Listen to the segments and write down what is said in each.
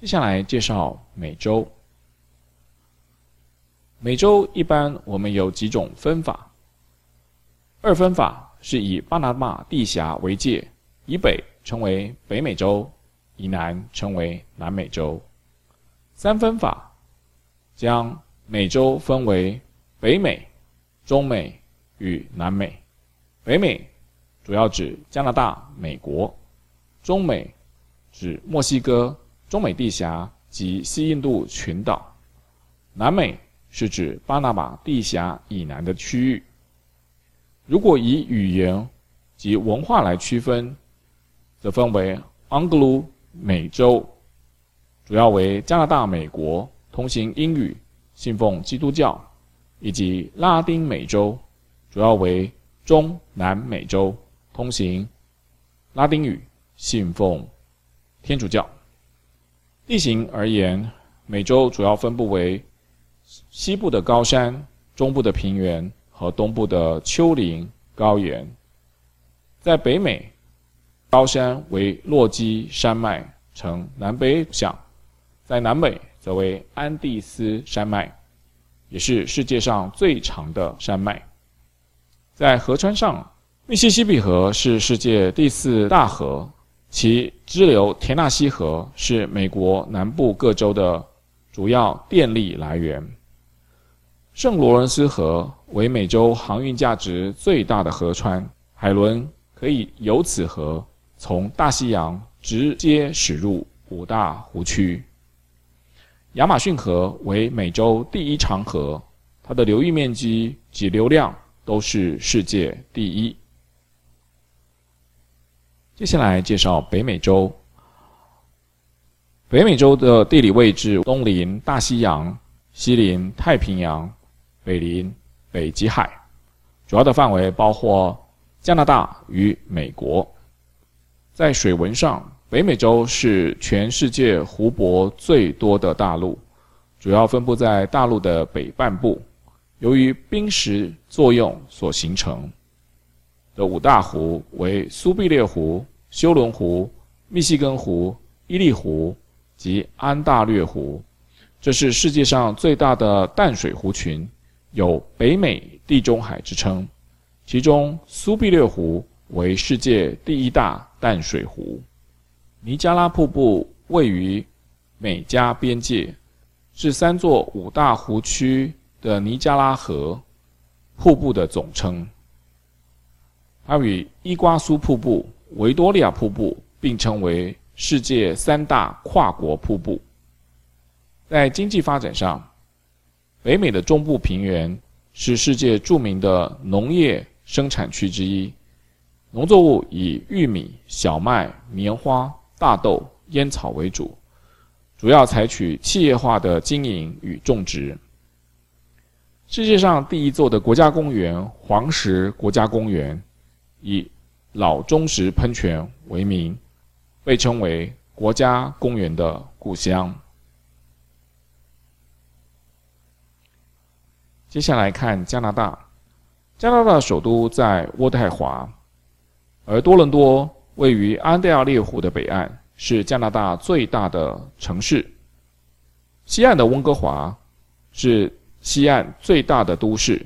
接下来介绍美洲。美洲一般我们有几种分法。二分法是以巴拿马地峡为界，以北称为北美洲，以南称为南美洲。三分法将美洲分为北美、中美与南美。北美主要指加拿大、美国；中美指墨西哥、中美地峡及西印度群岛；南美是指巴拿马地峡以南的区域。如果以语言及文化来区分，则分为盎格鲁美洲，主要为加拿大、美国，通行英语，信奉基督教；以及拉丁美洲，主要为中南美洲，通行拉丁语，信奉天主教。地形而言，美洲主要分布为西部的高山、中部的平原和东部的丘陵高原。在北美，高山为落基山脉，呈南北向；在南美，则为安第斯山脉，也是世界上最长的山脉。在河川上，密西西比河是世界第四大河，其支流田纳西河是美国南部各州的主要电力来源。圣罗伦斯河为美洲航运价值最大的河川，海伦可以由此河从大西洋直接驶入五大湖区。亚马逊河为美洲第一长河，它的流域面积及流量都是世界第一。接下来介绍北美洲。北美洲的地理位置东临大西洋，西临太平洋，北临北极海，主要的范围包括加拿大与美国。在水文上，北美洲是全世界湖泊最多的大陆，主要分布在大陆的北半部。由于冰蚀作用所形成的五大湖为苏必烈湖、休伦湖、密西根湖、伊利湖及安大略湖，这是世界上最大的淡水湖群，有“北美地中海”之称。其中，苏必略湖为世界第一大淡水湖。尼加拉瀑布位于美加边界，是三座五大湖区的尼加拉河瀑布的总称，它与伊瓜苏瀑布、维多利亚瀑布并称为世界三大跨国瀑布。在经济发展上，北美的中部平原是世界著名的农业生产区之一，农作物以玉米、小麦、棉花、大豆、烟草为主，主要采取企业化的经营与种植。世界上第一座的国家公园——黄石国家公园，以老钟石喷泉为名，被称为国家公园的故乡。接下来看加拿大，加拿大首都在渥太华，而多伦多位于安大略湖的北岸，是加拿大最大的城市。西岸的温哥华是。西岸最大的都市，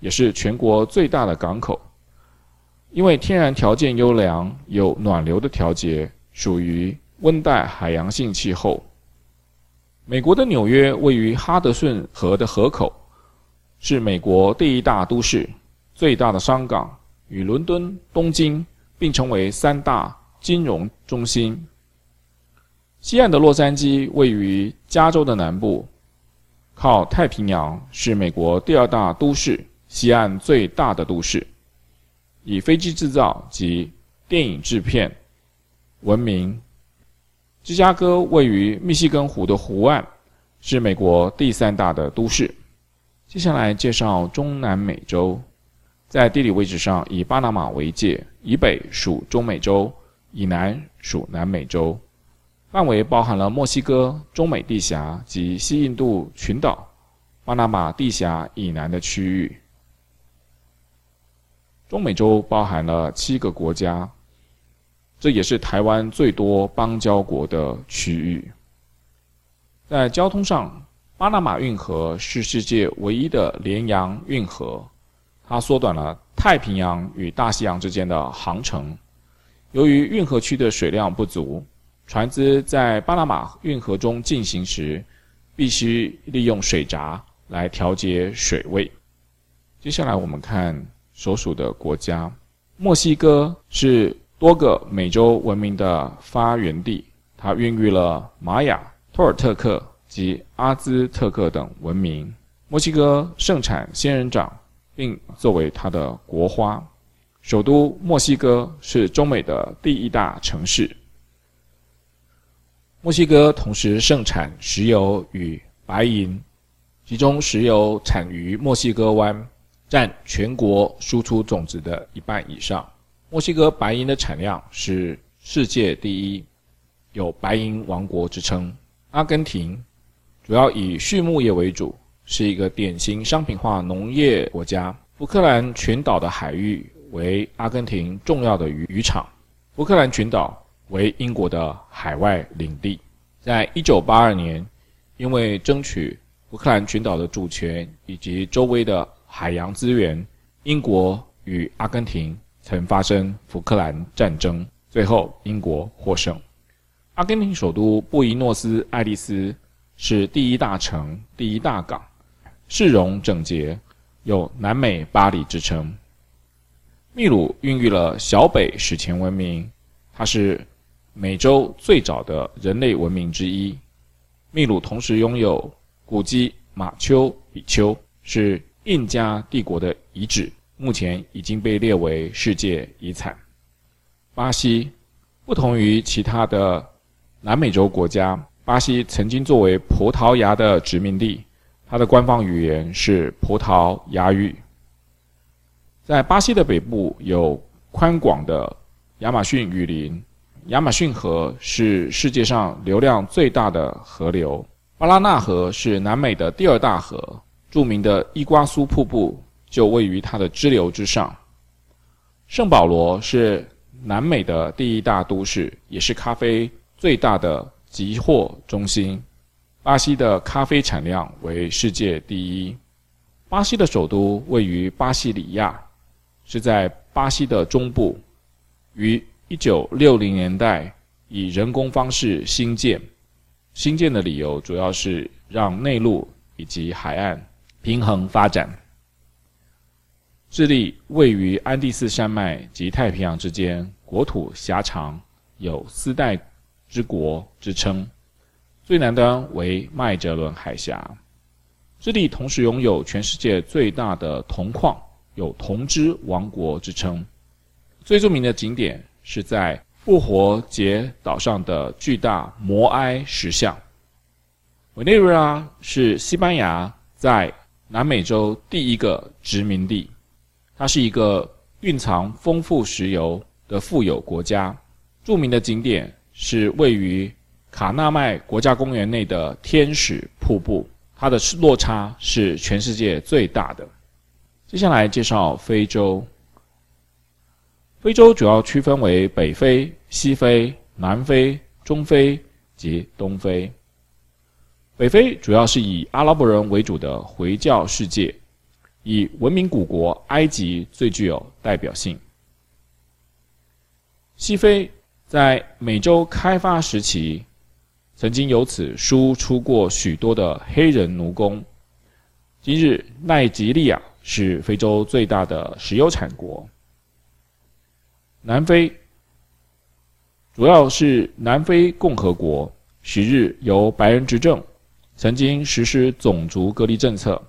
也是全国最大的港口。因为天然条件优良，有暖流的调节，属于温带海洋性气候。美国的纽约位于哈德逊河的河口，是美国第一大都市，最大的商港，与伦敦、东京并称为三大金融中心。西岸的洛杉矶位于加州的南部。靠太平洋，是美国第二大都市，西岸最大的都市，以飞机制造及电影制片闻名。芝加哥位于密西根湖的湖岸，是美国第三大的都市。接下来介绍中南美洲，在地理位置上以巴拿马为界，以北属中美洲，以南属南美洲。范围包含了墨西哥、中美地峡及西印度群岛、巴拿马地峡以南的区域。中美洲包含了七个国家，这也是台湾最多邦交国的区域。在交通上，巴拿马运河是世界唯一的连洋运河，它缩短了太平洋与大西洋之间的航程。由于运河区的水量不足，船只在巴拿马运河中进行时，必须利用水闸来调节水位。接下来我们看所属的国家，墨西哥是多个美洲文明的发源地，它孕育了玛雅、托尔特克及阿兹特克等文明。墨西哥盛产仙人掌，并作为它的国花。首都墨西哥是中美的第一大城市。墨西哥同时盛产石油与白银，其中石油产于墨西哥湾，占全国输出总值的一半以上。墨西哥白银的产量是世界第一，有“白银王国”之称。阿根廷主要以畜牧业为主，是一个典型商品化农业国家。福克兰群岛的海域为阿根廷重要的渔渔场。福克兰群岛为英国的海外领地。在一九八二年，因为争取福克兰群岛的主权以及周围的海洋资源，英国与阿根廷曾发生福克兰战争，最后英国获胜。阿根廷首都布宜诺斯艾利斯是第一大城、第一大港，市容整洁，有“南美巴黎”之称。秘鲁孕育了小北史前文明，它是美洲最早的人类文明之一。秘鲁同时拥有古迹马丘比丘，是印加帝国的遗址，目前已经被列为世界遗产。巴西不同于其他的南美洲国家，巴西曾经作为葡萄牙的殖民地，它的官方语言是葡萄牙语。在巴西的北部有宽广的亚马逊雨林，亚马逊河是世界上流量最大的河流，巴拉那河是南美的第二大河，著名的伊瓜苏瀑布就位于它的支流之上。圣保罗是南美的第一大都市，也是咖啡最大的集货中心。巴西的咖啡产量为世界第一。巴西的首都位于巴西里亚。是在巴西的中部，于一九六零年代以人工方式兴建。兴建的理由主要是让内陆以及海岸平衡发展。智利位于安第斯山脉及太平洋之间，国土狭长，有“丝带之国”之称。最南端为麦哲伦海峡。智利同时拥有全世界最大的铜矿。有“铜之王国”之称，最著名的景点是在复活节岛上的巨大摩埃石像。委内瑞拉是西班牙在南美洲第一个殖民地，它是一个蕴藏丰富石油的富有国家。著名的景点是位于卡纳麦国家公园内的天使瀑布，它的落差是全世界最大的。接下来介绍非洲。非洲主要区分为北非、西非、南非、中非及东非。北非主要是以阿拉伯人为主的回教世界，以文明古国埃及最具有代表性。西非在美洲开发时期，曾经由此输出过许多的黑人奴工。今日奈及利亚。是非洲最大的石油产国。南非主要是南非共和国，昔日由白人执政，曾经实施种族隔离政策，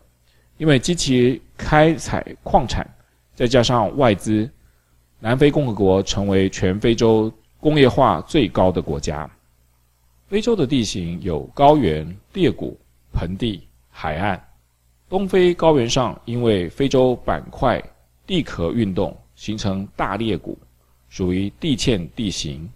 因为积极开采矿产，再加上外资，南非共和国成为全非洲工业化最高的国家。非洲的地形有高原、裂谷、盆地、海岸。东非高原上，因为非洲板块地壳运动形成大裂谷，属于地堑地形。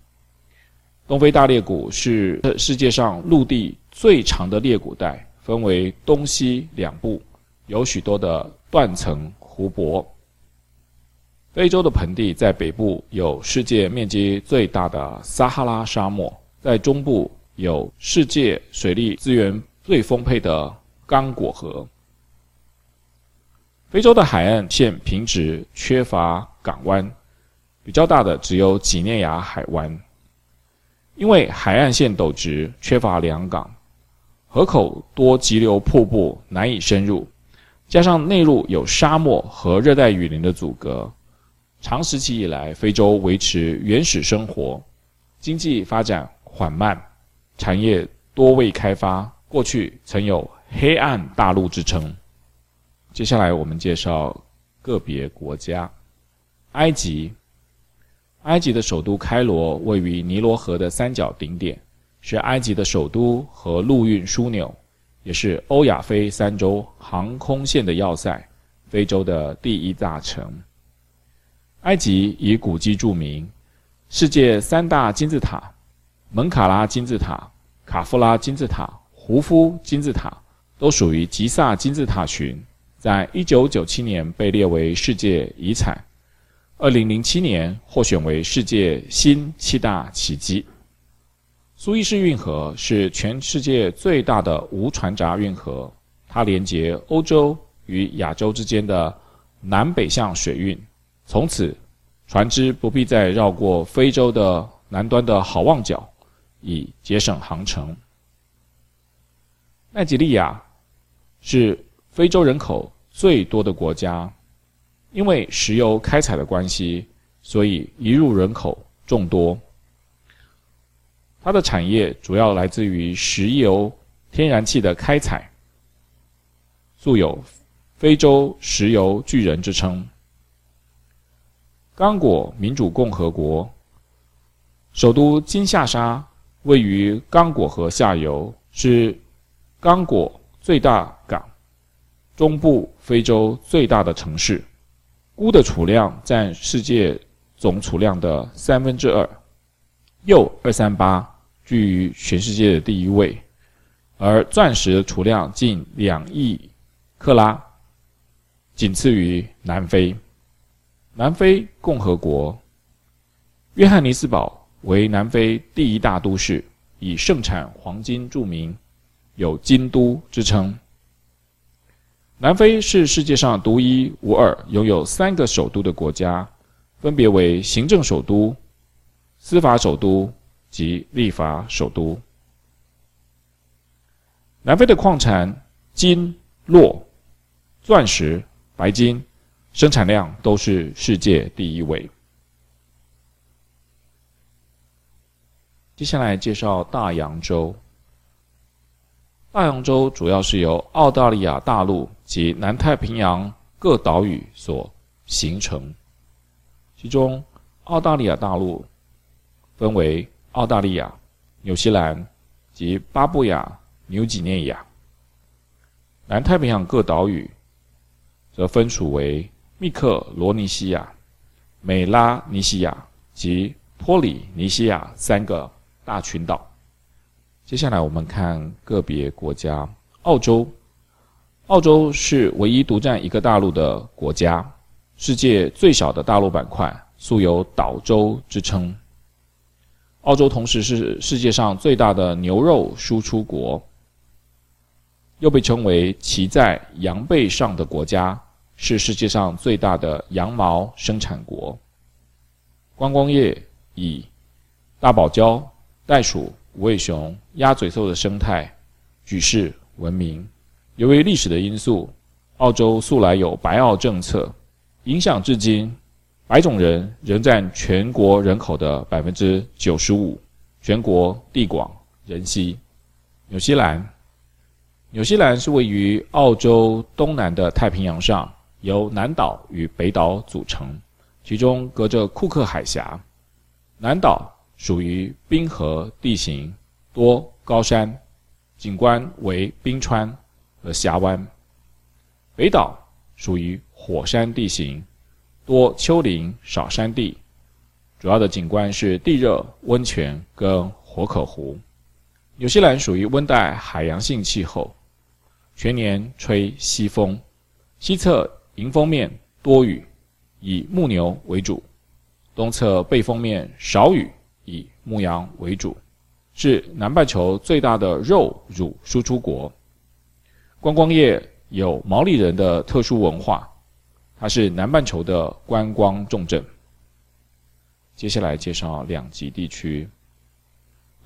东非大裂谷是世界上陆地最长的裂谷带，分为东西两部，有许多的断层湖泊。非洲的盆地在北部有世界面积最大的撒哈拉沙漠，在中部有世界水利资源最丰沛的刚果河。非洲的海岸线平直，缺乏港湾，比较大的只有几内亚海湾。因为海岸线陡直，缺乏良港，河口多急流瀑布，难以深入。加上内陆有沙漠和热带雨林的阻隔，长时期以来，非洲维持原始生活，经济发展缓慢，产业多未开发。过去曾有“黑暗大陆”之称。接下来我们介绍个别国家。埃及，埃及的首都开罗位于尼罗河的三角顶点，是埃及的首都和陆运枢纽。也是欧亚非三洲航空线的要塞，非洲的第一大城。埃及以古迹著名，世界三大金字塔——门卡拉金字塔、卡夫拉金字塔、胡夫金字塔，都属于吉萨金字塔群，在一九九七年被列为世界遗产，二零零七年获选为世界新七大奇迹。苏伊士运河是全世界最大的无船闸运河，它连接欧洲与亚洲之间的南北向水运。从此，船只不必再绕过非洲的南端的好望角，以节省航程。奈及利亚是非洲人口最多的国家，因为石油开采的关系，所以移入人口众多。它的产业主要来自于石油、天然气的开采，素有“非洲石油巨人”之称。刚果民主共和国首都金夏沙位于刚果河下游，是刚果最大港，中部非洲最大的城市，钴的储量占世界总储量的三分之二。铀二三八居于全世界的第一位，而钻石的储量近两亿克拉，仅次于南非。南非共和国约翰尼斯堡为南非第一大都市，以盛产黄金著名，有“金都”之称。南非是世界上独一无二拥有三个首都的国家，分别为行政首都。司法首都及立法首都。南非的矿产金、铬、钻石、白金生产量都是世界第一位。接下来介绍大洋洲。大洋洲主要是由澳大利亚大陆及南太平洋各岛屿所形成，其中澳大利亚大陆。分为澳大利亚、纽西兰及巴布亚纽几内亚。南太平洋各岛屿则分属为密克罗尼西亚、美拉尼西亚及波里尼西亚三个大群岛。接下来我们看个别国家。澳洲，澳洲是唯一独占一个大陆的国家，世界最小的大陆板块，素有“岛洲”之称。澳洲同时是世界上最大的牛肉输出国，又被称为骑在羊背上的国家，是世界上最大的羊毛生产国。观光业以大堡礁、袋鼠、无尾熊、鸭嘴兽的生态举世闻名。由于历史的因素，澳洲素来有“白澳”政策，影响至今。白种人仍占全国人口的百分之九十五，全国地广人稀。纽西兰，纽西兰是位于澳洲东南的太平洋上，由南岛与北岛组成，其中隔着库克海峡。南岛属于冰河地形，多高山，景观为冰川和峡湾；北岛属于火山地形。多丘陵，少山地，主要的景观是地热温泉跟火口湖。纽西兰属于温带海洋性气候，全年吹西风，西侧迎风面多雨，以牧牛为主；东侧背风面少雨，以牧羊为主。是南半球最大的肉乳输出国。观光业有毛利人的特殊文化，它是南半球的观光重镇。接下来介绍两极地区。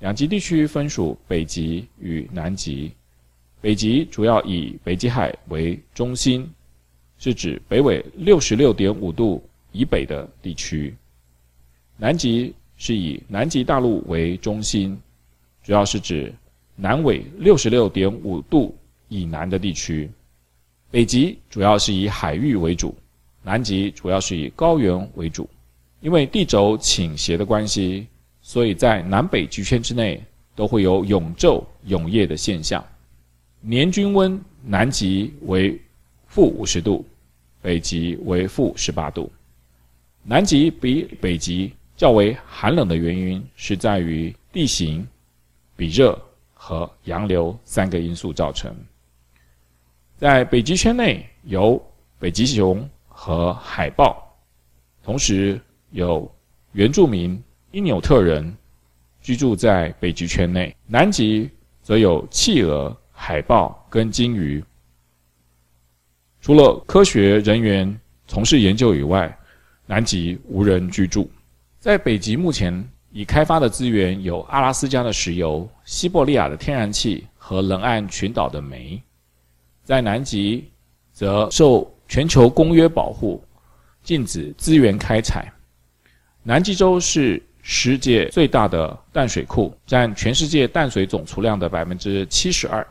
两极地区分属北极与南极。北极主要以北极海为中心，是指北纬六十六点五度以北的地区。南极是以南极大陆为中心，主要是指南纬六十六点五度以南的地区。北极主要是以海域为主，南极主要是以高原为主。因为地轴倾斜的关系，所以在南北极圈之内都会有永昼永夜的现象。年均温南极为负五十度，北极为负十八度。南极比北极较为寒冷的原因是在于地形比热和洋流三个因素造成。在北极圈内有北极熊和海豹，同时有原住民因纽特人居住在北极圈内。南极则有企鹅、海豹跟鲸鱼。除了科学人员从事研究以外，南极无人居住。在北极目前已开发的资源有阿拉斯加的石油、西伯利亚的天然气和冷岸群岛的煤。在南极，则受全球公约保护，禁止资源开采。南极洲是世界最大的淡水库，占全世界淡水总储量的百分之七十二。